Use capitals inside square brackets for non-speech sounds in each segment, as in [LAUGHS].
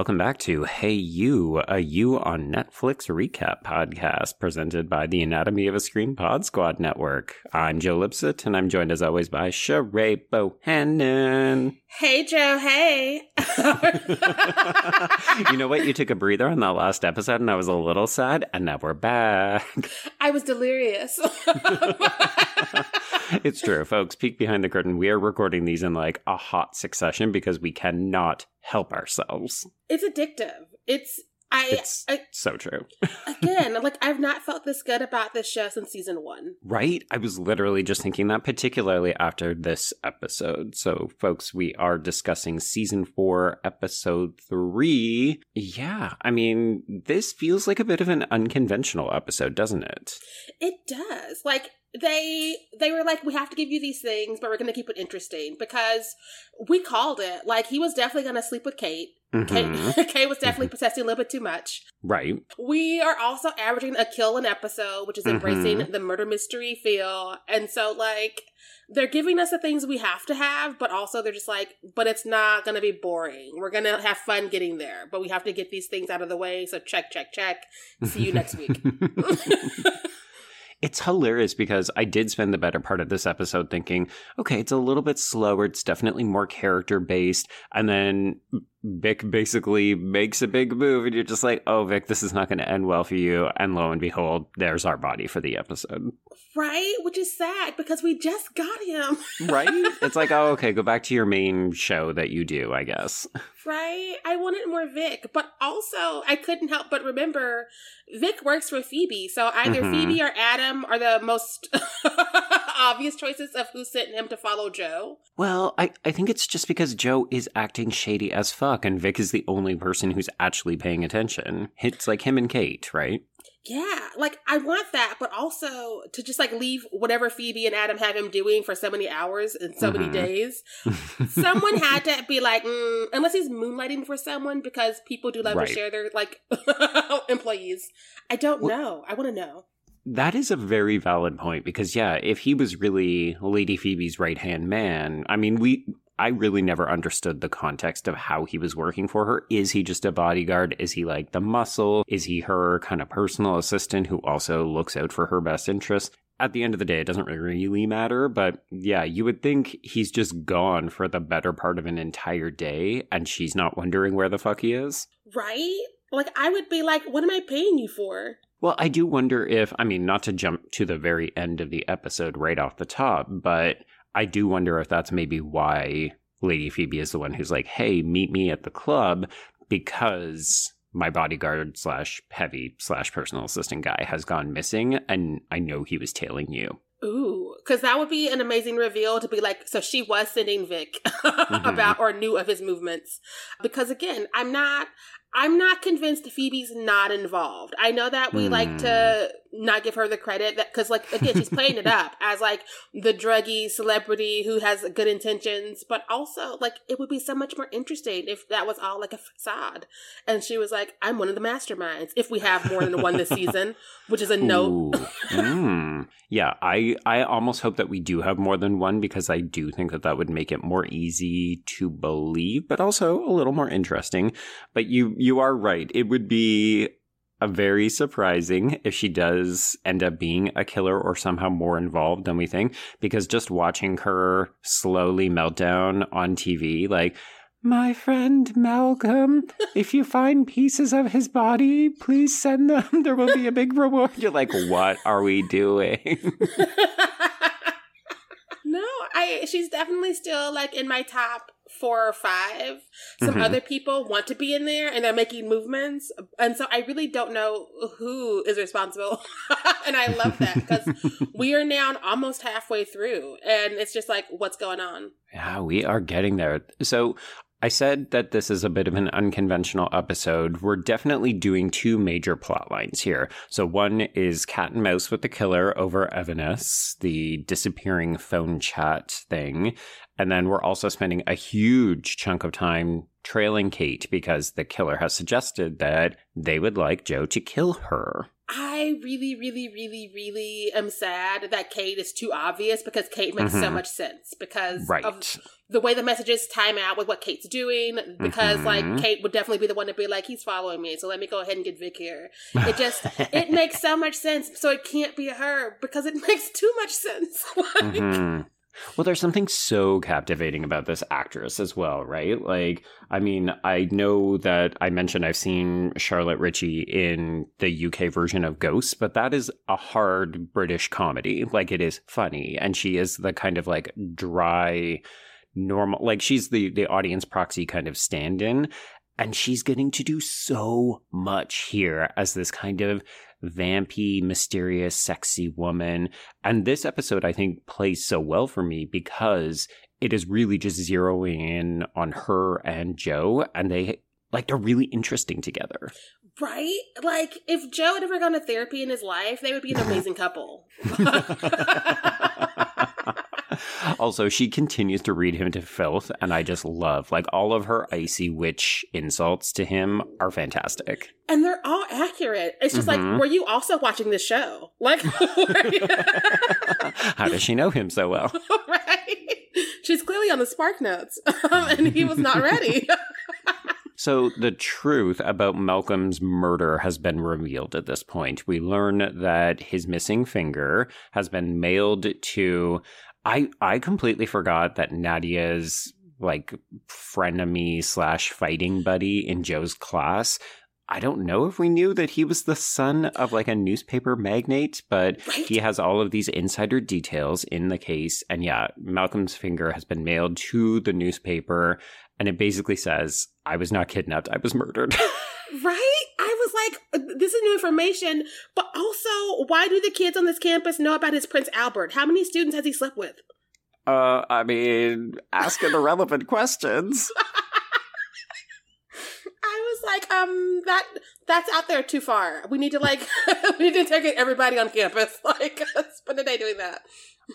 Welcome back to Hey You, a You on Netflix recap podcast presented by the Anatomy of a Scream Pod Squad Network. I'm Joe Lipsett, and I'm joined as always by Sheree Bohannon. Hey, Joe. Hey. [LAUGHS] you know what? You took a breather on that last episode, and I was a little sad, and now we're back. I was delirious. [LAUGHS] [LAUGHS] [LAUGHS] it's true, folks. Peek behind the curtain. We are recording these in like a hot succession because we cannot help ourselves. it's addictive. It's I, It's I so true. again, [LAUGHS] like I've not felt this good about this show since season one. Right? I was literally just thinking that, particularly after this episode. So, folks, we are discussing season four, episode three. Yeah, I mean, this feels like a bit of an unconventional episode, doesn't it? It does. Like they they were like, we have to give you these things, but we're gonna keep it interesting because we called it. Like he was definitely gonna sleep with Kate. Mhm. Kate, [LAUGHS] Kate was definitely possessing a little bit too much. Right. We are also averaging a kill an episode, which is embracing the murder mystery feel. And so, like, they're giving us the things we have to have, but also they're just like, but it's not going to be boring. We're going to have fun getting there, but we have to get these things out of the way. So, check, check, check. See you next week. [LAUGHS] [LAUGHS] It's hilarious because I did spend the better part of this episode thinking, okay, it's a little bit slower. It's definitely more character based. And then Vic basically makes a big move, and you're just like, oh, Vic, this is not going to end well for you. And lo and behold, there's our body for the episode. right? Which is sad because we just got him. [LAUGHS] Right? it's like, oh, okay, go back to your main show that you do, I guess. Right? I wanted more Vic, but also I couldn't help but remember Vic works for Phoebe. So either Mhm. Phoebe or Adam are the most [LAUGHS] obvious choices of who sent him to follow Joe. Well, I, I think it's just because Joe is acting shady as fuck, and Vic is the only person who's actually paying attention. It's like him and Kate, right? Yeah, like I want that, but also to just like leave whatever Phoebe and Adam have him doing for so many hours and so many Mhm. days. [LAUGHS] Someone had to be like, mm, unless he's moonlighting for someone because people do love Right. to share their like [LAUGHS] employees. I don't Well- know. I want to know. That is a very valid point because yeah, if he was really Lady Phoebe's right-hand man, I mean, we I really never understood the context of how he was working for her. Is he just a bodyguard? Is he like the muscle? Is he her kind of personal assistant who also looks out for her best interests? At the end of the day, it doesn't really matter, but yeah, you would think he's just gone for the better part of an entire day and she's not wondering where the fuck he is. Right? Like I would be like, what am I paying you for? Well, I do wonder if, I mean, not to jump to the very end of the episode right off the top, but I do wonder if that's maybe why Lady Phoebe is the one who's like, hey, meet me at the club because my bodyguard slash heavy slash personal assistant guy has gone missing and I know he was tailing you. Ooh, because that would be an amazing reveal to be like, so she was sending Vic [LAUGHS] mm-hmm. about or knew of his movements. Because again, I'm not, I'm not convinced Phoebe's not involved. I know that we like to not give her the credit that because like again, she's playing it up [LAUGHS] as like the druggy celebrity who has good intentions, but also like it would be so much more interesting if that was all like a facade. And she was like, I'm one of the masterminds. If we have more than one this season, which is a note. Mm. Yeah, I I almost hope that we do have more than one because I do think that that would make it more easy to believe, but also a little more interesting. But you you are right. It would be a very surprising if she does end up being a killer or somehow more involved than we think because just watching her slowly melt down on TV like my friend Malcolm, if you find pieces of his body, please send them. There will be a big reward. You're like, what are we doing? [LAUGHS] no, I she's definitely still like in my top four or five. Some Mhm. other people want to be in there and they're making movements. And so I really don't know who is responsible. [LAUGHS] and I love that because [LAUGHS] we are now almost halfway through and it's just like, what's going on? yeah, we are getting there. So I said that this is a bit of an unconventional episode. We're definitely doing two major plot lines here. So one is cat and mouse with the killer over Evanesce, the disappearing phone chat thing. And then we're also spending a huge chunk of time trailing Kate because the killer has suggested that they would like Joe to kill her. I really, really, really, really am sad that Kate is too obvious because Kate makes mm-hmm. so much sense because right. of the way the messages time out with what Kate's doing. Because mm-hmm. like Kate would definitely be the one to be like, he's following me, so let me go ahead and get Vic here. It just [LAUGHS] it makes so much sense. So it can't be her because it [LAUGHS] makes too much sense. [LAUGHS] like, mm-hmm. Well, there's something so captivating about this actress as well, right? Like, I mean, I know that I mentioned I've seen Charlotte Ritchie in the UK version of Ghosts, but that is a hard British comedy. Like, it is funny, and she is the kind of like dry, normal, like she's the the audience proxy kind of stand-in, and she's getting to do so much here as this kind of vampy, mysterious, sexy woman. And this episode, I think, plays so well for me because it is really just zeroing in on her and Joe, and they like they're really interesting together. Right? Like if Joe had ever gone to therapy in his life, they would be an amazing couple. [LAUGHS] [LAUGHS] [LAUGHS] also, she continues to read him to filth, and I just love like all of her icy witch insults to him are fantastic. And they're all accurate. It's just mm-hmm. like, were you also watching this show? Like, [LAUGHS] [LAUGHS] how does she know him so well? right? She's clearly on the spark notes, and he was not ready. So, the truth about Malcolm's murder has been revealed at this point. We learn that his missing finger has been mailed to I I completely forgot that Nadia's like frenemy slash fighting buddy in Joe's class. I don't know if we knew that he was the son of like a newspaper magnate, but right? he has all of these insider details in the case. And yeah, Malcolm's finger has been mailed to the newspaper, and it basically says, I was not kidnapped, I was murdered. [LAUGHS] right? Like, this is new information, but also, why do the kids on this campus know about his Prince Albert? How many students has he slept with? Uh, I mean, asking irrelevant questions. [LAUGHS] I was like, um, that that's out there too far. We need to like, [LAUGHS] we need to interrogate everybody on campus. [LAUGHS] Like, spend a day doing that.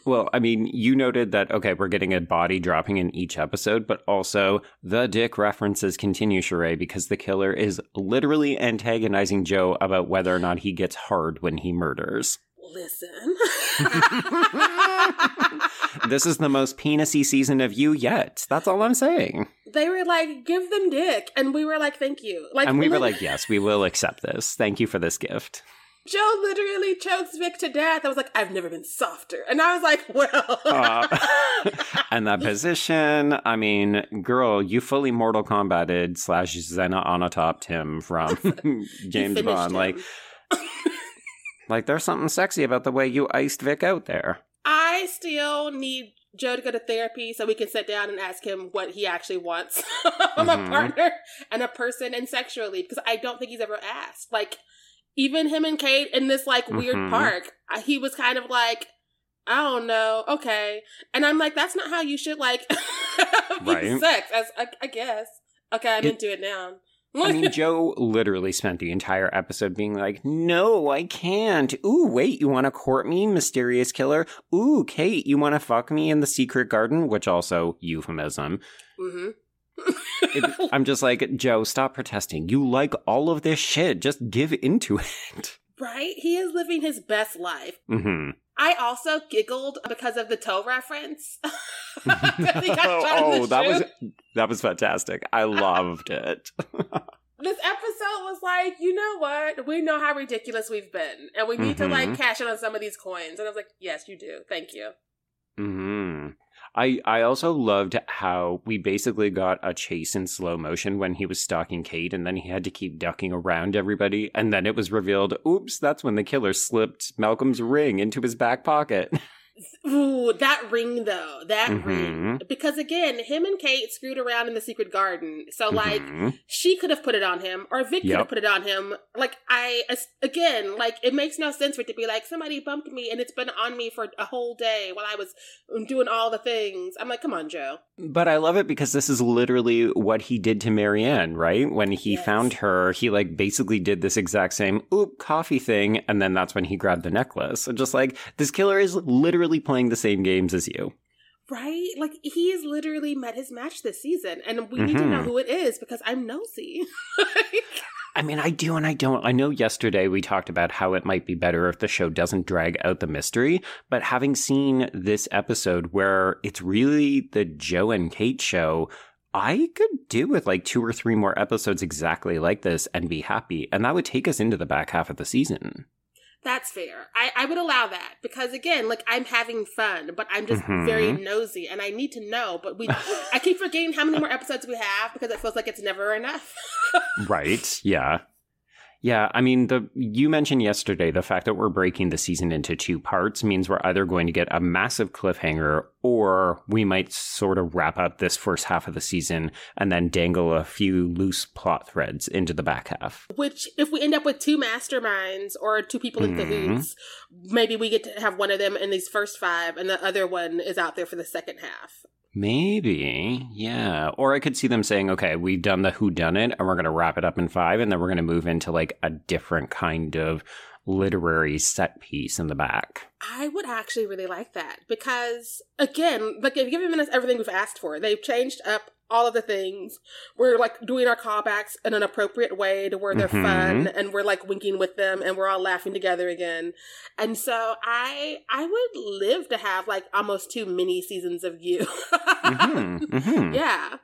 Well, I mean, you noted that, okay, we're getting a body dropping in each episode, but also the dick references continue, Sheree, because the killer is literally antagonizing Joe about whether or not he gets hard when he murders. Listen. [LAUGHS] this is the most penisy season of you yet. That's all I'm saying. They were like, give them dick. And we were like, thank you. Like, and we were like, yes, we will accept this. Thank you for this gift. Joe literally chokes Vic to death. I was like, I've never been softer. And I was like, well. uh, and that [LAUGHS] position, I mean, girl, you fully Mortal Kombated slash Xena Onatopped him from [LAUGHS] James Bond. Him. Like, [LAUGHS] like there's something sexy about the way you iced Vic out there. I still need Joe to go to therapy so we can sit down and ask him what he actually wants from mm-hmm. a partner and a person and sexually because I don't think he's ever asked. Like, even him and Kate in this like weird mm-hmm. park, he was kind of like, I don't know, okay. And I'm like, that's not how you should like [LAUGHS] right. sex. As I, I, guess. Okay, I'm it, into it now. I mean, [LAUGHS] Joe literally spent the entire episode being like, "No, I can't." Ooh, wait, you want to court me, mysterious killer? Ooh, Kate, you want to fuck me in the secret garden? Which also euphemism. Mm-hmm it, [LAUGHS] I'm just like, Joe, stop protesting. You like all of this shit. Just give into [LAUGHS] it. Right? He is living his best life. Mm-hmm. I also giggled because of the toe reference. [LAUGHS] oh, that was that was fantastic. I loved it. this episode was like, you know what? We know how ridiculous we've been, and we need mm-hmm. to like mm-hmm. cash in on some of these coins. And I was like, yes, you do. Thank you. Hmm. I I also loved how we basically got a chase in slow motion when he was stalking Kate, and then he had to keep ducking around everybody, and then it was revealed, oops, that's when the killer slipped Malcolm's ring into his back pocket. [LAUGHS] Ooh, that ring though, that Mhm. ring. Because again, him and Kate screwed around in the secret garden. So like Mhm. she could have put it on him or Vic could have put it on him. Like I again, like it makes no sense for it to be like somebody bumped me and it's been on me for a whole day while I was doing all the things. I'm like, come on, Joe. But I love it because this is literally what he did to Marianne, right? When he Yes. found her, he like basically did this exact same oop coffee thing, and then that's when he grabbed the necklace. And just like this killer is literally playing the same games as you. Right? Like he has literally met his match this season and we need to know Mhm. who it is because I'm nosy. [LAUGHS] I mean, I do and I don't. I know yesterday we talked about how it might be better if the show doesn't drag out the mystery, but having seen this episode where it's really the Joe and Kate show, I could do with like two or three more episodes exactly like this and be happy. And that would take us into the back half of the season. That's fair. I, I would allow that because again, like I'm having fun, but I'm just Mhm. very nosy and I need to know. But we, [LAUGHS] I keep forgetting how many more episodes we have because it feels like it's never enough. [LAUGHS] Right. Yeah. Yeah, I mean the you mentioned yesterday the fact that we're breaking the season into two parts means we're either going to get a massive cliffhanger or we might sort of wrap up this first half of the season and then dangle a few loose plot threads into the back half. Which, if we end up with two masterminds or two people in Mhm. cahoots, maybe we get to have one of them in these first five, and the other one is out there for the second half. Maybe, yeah. Or I could see them saying, "Okay, we've done the who done it and we're going to wrap it up in 5 and then we're going to move into like a different kind of literary set piece in the back." I would actually really like that because, again, like they've given us everything we've asked for. They've changed up all of the things. We're like doing our callbacks in an appropriate way to where they're Mhm. fun, and we're like winking with them, and we're all laughing together again. And so I, I would live to have like almost two mini seasons of you. Mhm, [LAUGHS] mhm. Yeah.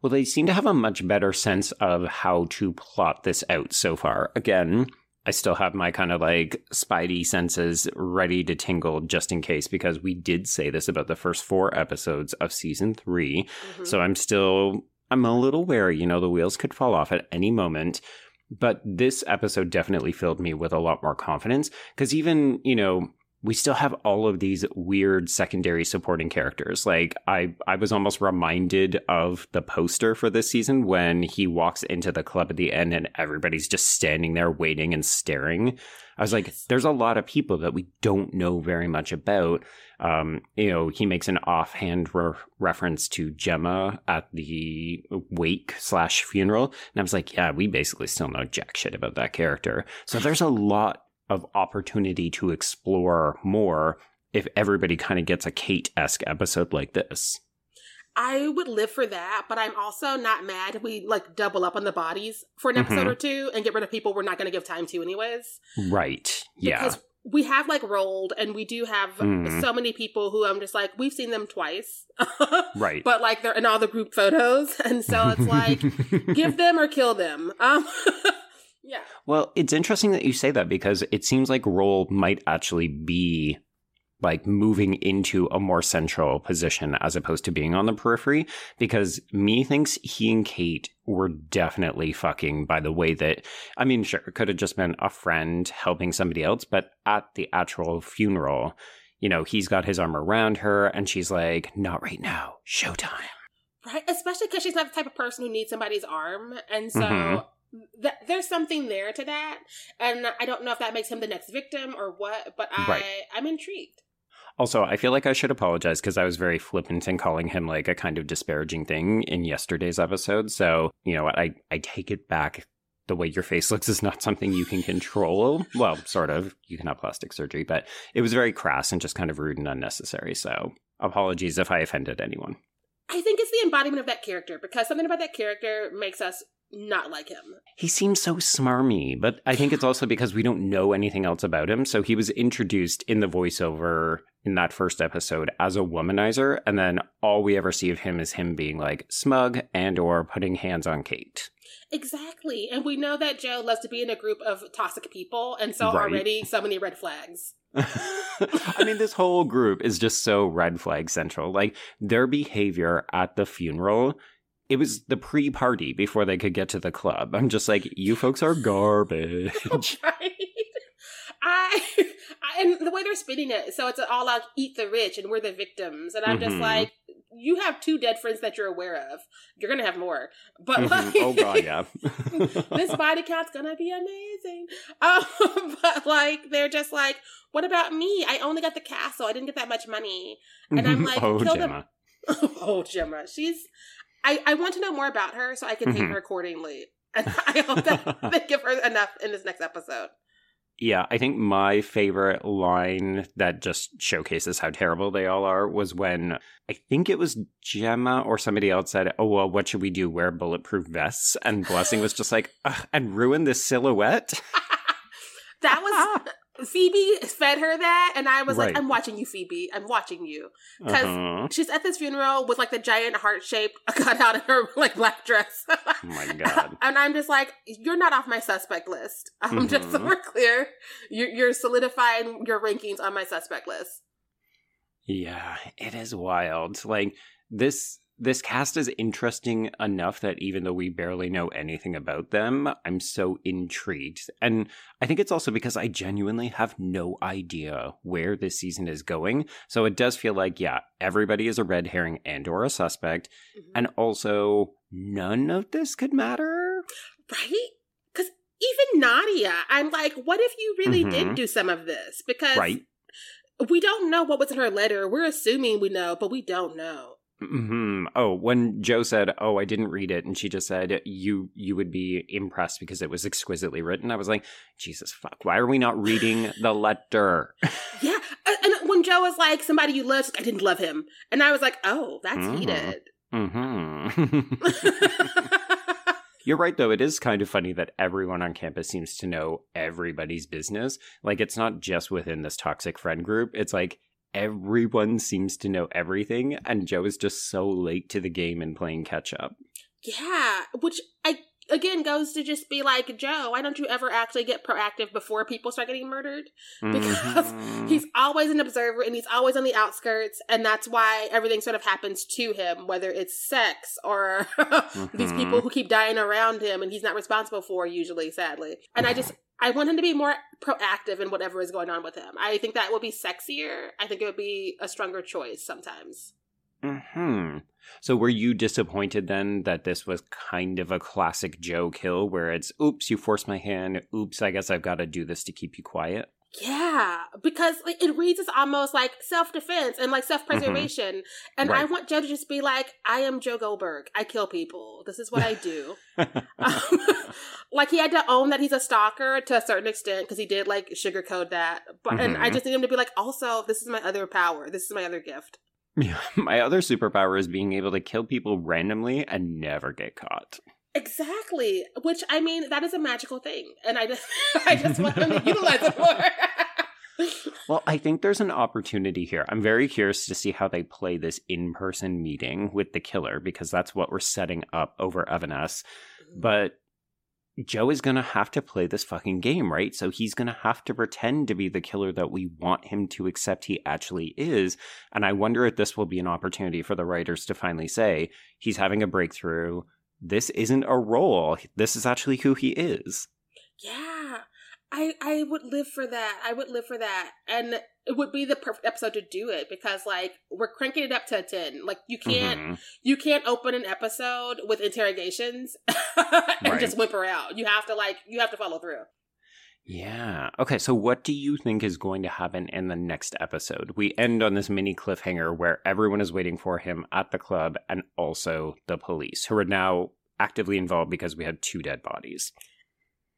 Well, they seem to have a much better sense of how to plot this out so far. Again, I still have my kind of like spidey senses ready to tingle just in case because we did say this about the first four episodes of season 3. Mhm. So I'm still I'm a little wary, you know, the wheels could fall off at any moment. But this episode definitely filled me with a lot more confidence because even, you know, we still have all of these weird secondary supporting characters. Like I I was almost reminded of the poster for this season when he walks into the club at the end and everybody's just standing there waiting and staring. I was like, there's a lot of people that we don't know very much about. Um, you know, he makes an offhand re- reference to Gemma at the wake slash funeral. And I was like, yeah, we basically still know jack shit about that character. So there's a lot of opportunity to explore more if everybody kind of gets a Kate esque episode like this. I would live for that, but I'm also not mad if we like double up on the bodies for an episode Mhm. or two and get rid of people we're not going to give time to anyways. Right. Yeah. Because we have like rolled and we do have Mhm. so many people who I'm just like, we've seen them twice. [LAUGHS] right. but like they're in all the group photos. And so it's like, [LAUGHS] give them or kill them. Um, [LAUGHS] yeah. Well, it's interesting that you say that because it seems like Roald might actually be like moving into a more central position as opposed to being on the periphery because me thinks he and Kate were definitely fucking by the way that I mean sure it could have just been a friend helping somebody else but at the actual funeral you know he's got his arm around her and she's like not right now showtime Right. Especially because she's not the type of person who needs somebody's arm. And so Mhm. Th- there's something there to that. And I don't know if that makes him the next victim or what, but I, Right. I'm intrigued. Also, I feel like I should apologize because I was very flippant in calling him like a kind of disparaging thing in yesterday's episode. So, you know what? I, I take it back. The way your face [LAUGHS] looks is not something you can control. Well, sort of. You can have plastic surgery, but it was very crass and just kind of rude and unnecessary. So, apologies if I offended anyone. I think it's the embodiment of that character because something about that character makes us not like him. He seems so smarmy, but I think it's also because we don't know anything else about him. So he was introduced in the voiceover in that first episode as a womanizer, and then all we ever see of him is him being like smug and or putting hands on Kate. Exactly. And we know that Joe loves to be in a group of toxic people. And so Right. already so many red flags. [LAUGHS] I mean, this whole group is just so red flag central. Like their behavior at the funeral, it was the pre party before they could get to the club. I'm just like, you folks are garbage. [LAUGHS] right? I, I and the way they're spinning it, so it's all out eat the rich and we're the victims. And I'm just Mhm. like, you have two dead friends that you're aware of. You're gonna have more. But Mhm. like oh god, yeah. [LAUGHS] this body count's gonna be amazing. Um, [LAUGHS] but like they're just like, what about me? I only got the castle. I didn't get that much money. And I'm like, oh kill them- Gemma. oh, Gemma, she's. I I want to know more about her so I can hate Mhm. her accordingly. [LAUGHS] And I hope that [LAUGHS] they give her enough in this next episode. Yeah, I think my favorite line that just showcases how terrible they all are was when I think it was Gemma or somebody else said, "Oh well, what should we do? Wear bulletproof vests?" And Blessing was just like, "And ruin this silhouette." [LAUGHS] That was Phoebe fed her that, and I was Right. like, I'm watching you, Phoebe. I'm watching you. Because Uh-huh. she's at this funeral with like the giant heart shape [LAUGHS] cut out of her like black dress. Oh my god. [LAUGHS] and I'm just like, you're not off my suspect list. [LAUGHS] I'm just so Mhm. we're clear. You're, you're solidifying your rankings on my suspect list. Yeah, it is wild. Like this this cast is interesting enough that even though we barely know anything about them, I'm so intrigued. And I think it's also because I genuinely have no idea where this season is going. So it does feel like, yeah, everybody is a red herring and or a suspect. Mhm. And also none of this could matter. right? Because even Nadia, I'm like, what if you really Mhm. did do some of this? Because Right. we don't know what was in her letter. We're assuming we know, but we don't know. Hmm Oh, when Joe said, "Oh, I didn't read it," and she just said, "You you would be impressed because it was exquisitely written," I was like, "Jesus fuck! Why are we not reading the [LAUGHS] letter?" Yeah. And when Joe was like, somebody you love, I didn't love him. And I was like, oh, that's Mhm. heated. hmm [LAUGHS] You're right, though. It is kind of funny that everyone on campus seems to know everybody's business. Like, it's not just within this toxic friend group. It's like everyone seems to know everything, and Joe is just so late to the game and playing catch up. yeah. Which I again goes to just be like, Joe, why don't you ever actually get proactive before people start getting murdered? [LAUGHS] Because Mhm. He's always an observer and he's always on the outskirts, and that's why everything sort of happens to him, whether it's sex or [LAUGHS] these Mhm. people who keep dying around him and he's not responsible for, usually, sadly. And I just, I want him to be more proactive in whatever is going on with him. I think that would be sexier. I think it would be a stronger choice sometimes. Hmm. So were you disappointed then that this was kind of a classic Joe kill where it's oops, you forced my hand, oops, I guess I've got to do this to keep you quiet? Yeah, because it reads as almost like self defense and like self preservation. And I want Joe to just be like, I am Joe Goldberg. I kill people. This is what I do. [LAUGHS] [LAUGHS] like he had to own that he's a stalker to a certain extent because he did like sugarcoat that. But and I Mhm. just need him to be like, also, this is my other power. This is my other gift. Yeah, [LAUGHS] my other superpower is being able to kill people randomly and never get caught. Exactly. Which I mean, that is a magical thing, and I just, [LAUGHS] I just want them to [LAUGHS] utilize it more. Well, I think there's an opportunity here. I'm very curious to see how they play this in person meeting with the killer because that's what we're setting up over Evanesce. Mm-hmm. But Joe is going to have to play this fucking game, right? So he's going to have to pretend to be the killer that we want him to accept he actually is. And I wonder if this will be an opportunity for the writers to finally say, he's having a breakthrough. This isn't a role. This is actually who he is. Yeah. I I would live for that. I would live for that. And it would be the perfect episode to do it because like we're cranking it up to a 10. Like you can't Mhm. you can't open an episode with interrogations [LAUGHS] and Right. just whimper out. You have to like you have to follow through. Yeah. Okay. So, what do you think is going to happen in the next episode? We end on this mini cliffhanger where everyone is waiting for him at the club and also the police, who are now actively involved because we had two dead bodies.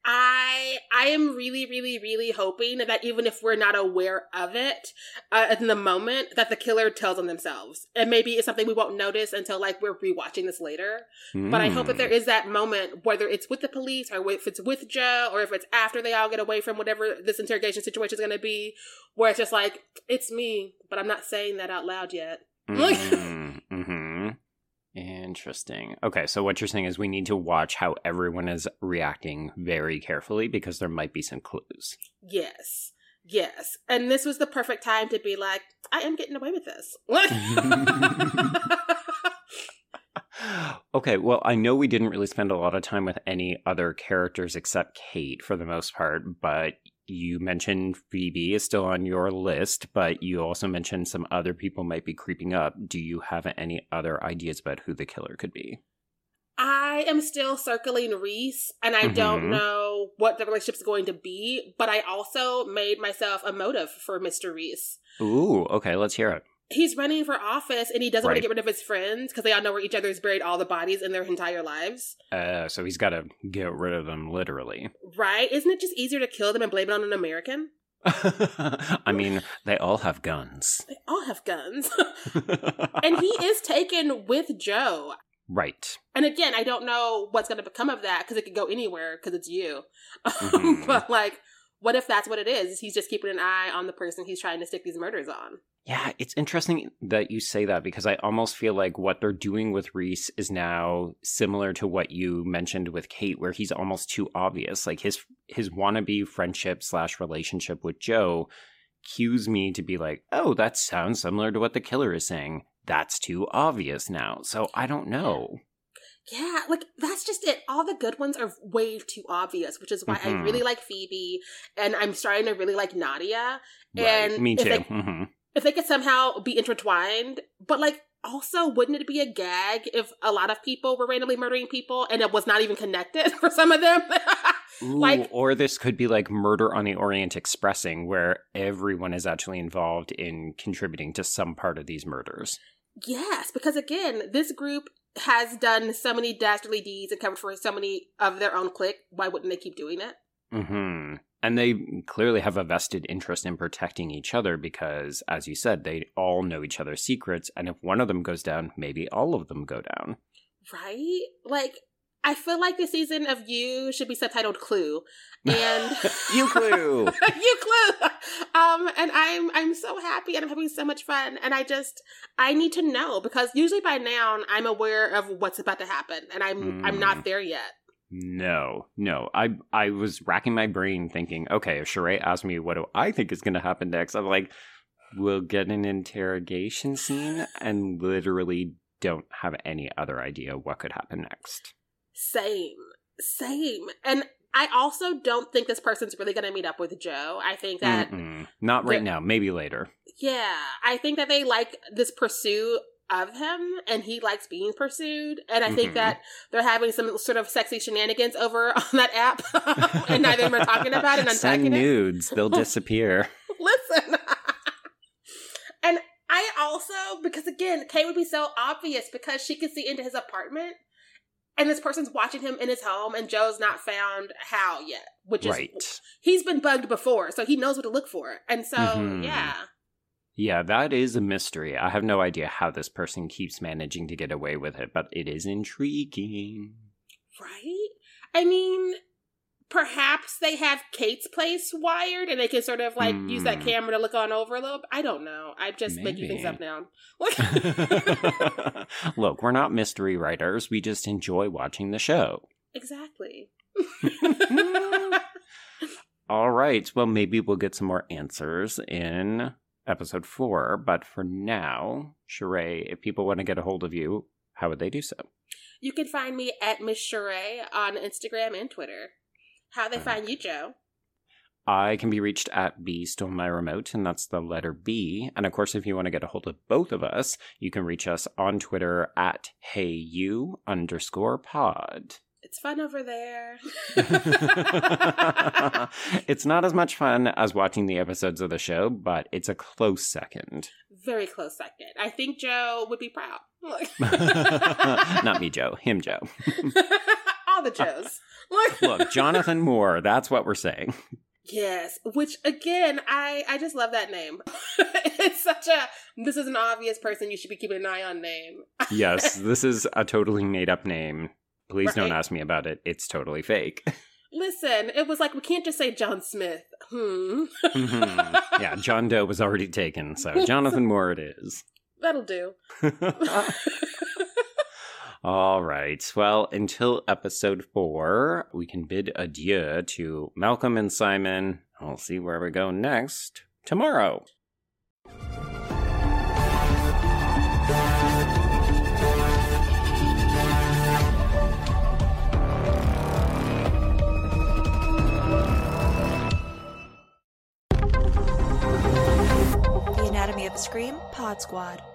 I I am really really really hoping that even if we're not aware of it uh, in the moment that the killer tells on themselves. And maybe it's something we won't notice until like we're rewatching this later. But I hope that there Hmm. that moment, whether it's with the police or if it's with Joe or if it's after they all get away from whatever this interrogation situation is going to be, where it's just like, it's me, but I'm not saying that out loud yet. Mm, Interesting. Okay, so what you're saying is we need to watch how everyone is reacting very carefully because there might be some clues. Yes. Yes. And this was the perfect time to be like, I am getting away with this. [LAUGHS] [LAUGHS] okay, well, I know we didn't really spend a lot of time with any other characters except Kate for the most part, but you mentioned Phoebe is still on your list, but you also mentioned some other people might be creeping up. Do you have any other ideas about who the killer could be? I am still circling Rhys, and I Mhm. don't know what the relationship's going to be, but I also made myself a motive for Mr. Rhys. Ooh, okay, let's hear it. He's running for office and he doesn't want to get rid of his friends because they all know where each other's buried all the bodies in their entire lives. Uh, so he's got to get rid of them literally. Right? Isn't it just easier to kill them and blame it on an American? [LAUGHS] I mean, they all have guns. They all have guns. [LAUGHS] and he is taken with Joe. right. And again, I don't know what's going to become of that because it could go anywhere because it's you. Mhm. [LAUGHS] but like, what if that's what it is? He's just keeping an eye on the person he's trying to stick these murders on. Yeah, it's interesting that you say that because I almost feel like what they're doing with Rhys is now similar to what you mentioned with Kate, where he's almost too obvious. Like his his wannabe friendship slash relationship with Joe cues me to be like, oh, that sounds similar to what the killer is saying. That's too obvious now. So I don't know. Yeah, like that's just it. All the good ones are way too obvious, which is why I Mhm. really like Phoebe and I'm starting to really like Nadia. Right. And me too. they- hmm If they could somehow be intertwined, but like also wouldn't it be a gag if a lot of people were randomly murdering people and it was not even connected [LAUGHS] for some of them? Ooh, Like- or this could be like Murder on the Orient Expressing, where everyone is actually involved in contributing to some part of these murders. yes, because again, this group has done so many dastardly deeds and covered for so many of their own clique. Why wouldn't they keep doing it? hmm And they clearly have a vested interest in protecting each other because, as you said, they all know each other's secrets. And if one of them goes down, maybe all of them go down. Right? Like, I feel like the season of You should be subtitled Clue. And [LAUGHS] you clue. [LAUGHS] you clue. Um, and I'm I'm so happy and I'm having so much fun. And I just I need to know because usually by now I'm aware of what's about to happen, and I'm I'm Mm. not there yet. No, no. I I was racking my brain thinking, okay, if Sheree asked me what do I think is going to happen next, I'm like, we'll get an interrogation scene, and literally don't have any other idea what could happen next. Same, same. And I also don't think this person's really going to meet up with Joe. I think that Mm-mm. Not right now. Maybe later. yeah, I think that they like this pursuit of him and he likes being pursued and i think Mhm. that they're having some sort of sexy shenanigans over [LAUGHS] on that app [LAUGHS] and neither of them are talking about it and Send unpacking it nudes; they'll [LAUGHS] disappear. listen and i also because again kay would be so obvious because she could see into his apartment and this person's watching him in his home and joe's not found how yet which is right. he's been bugged before so he knows what to look for and so Mhm. yeah Yeah, that is a mystery. I have no idea how this person keeps managing to get away with it, but it is intriguing. right i mean perhaps they have kate's place wired and they can sort of like use that Hmm. camera to look on over a little i don't know i'm just making things [LAUGHS] up now [LAUGHS] Look, we're not mystery writers. We just enjoy watching the show. exactly [LAUGHS] All right. Well, maybe we'll get some more answers in episode four. But for now, Sheree, if people want to get a hold of you, how would they do so? You can find me at Miss Sheree on Instagram and Twitter. How they find you, Joe? I can be reached at B Stole My Remote, and that's the letter B. And of course, if you want to get a hold of both of us, you can reach us on Twitter at Hey You underscore pod. It's fun over there. [LAUGHS] [LAUGHS] it's not as much fun as watching the episodes of the show, but it's a close second. Very close second. I think Joe would be proud. [LAUGHS] not me, Joe. Him, Joe. All the Joes. Look, Jonathan Moore, that's what we're saying. Yes, which again, I I just love that name. it's such a this is an obvious person you should be keeping an eye on name. Yes, this is a totally made up name. Please don't ask me about it. It's totally fake. [LAUGHS] Listen, it was like we can't just say John Smith. Hmm. Mhm. Yeah, John Doe was already taken, so [LAUGHS] Jonathan Moore it is. That'll do. [LAUGHS] All right. Well, until episode four, we can bid adieu to Malcolm and Simon. I'll see where we go next tomorrow. Scream Pod Squad.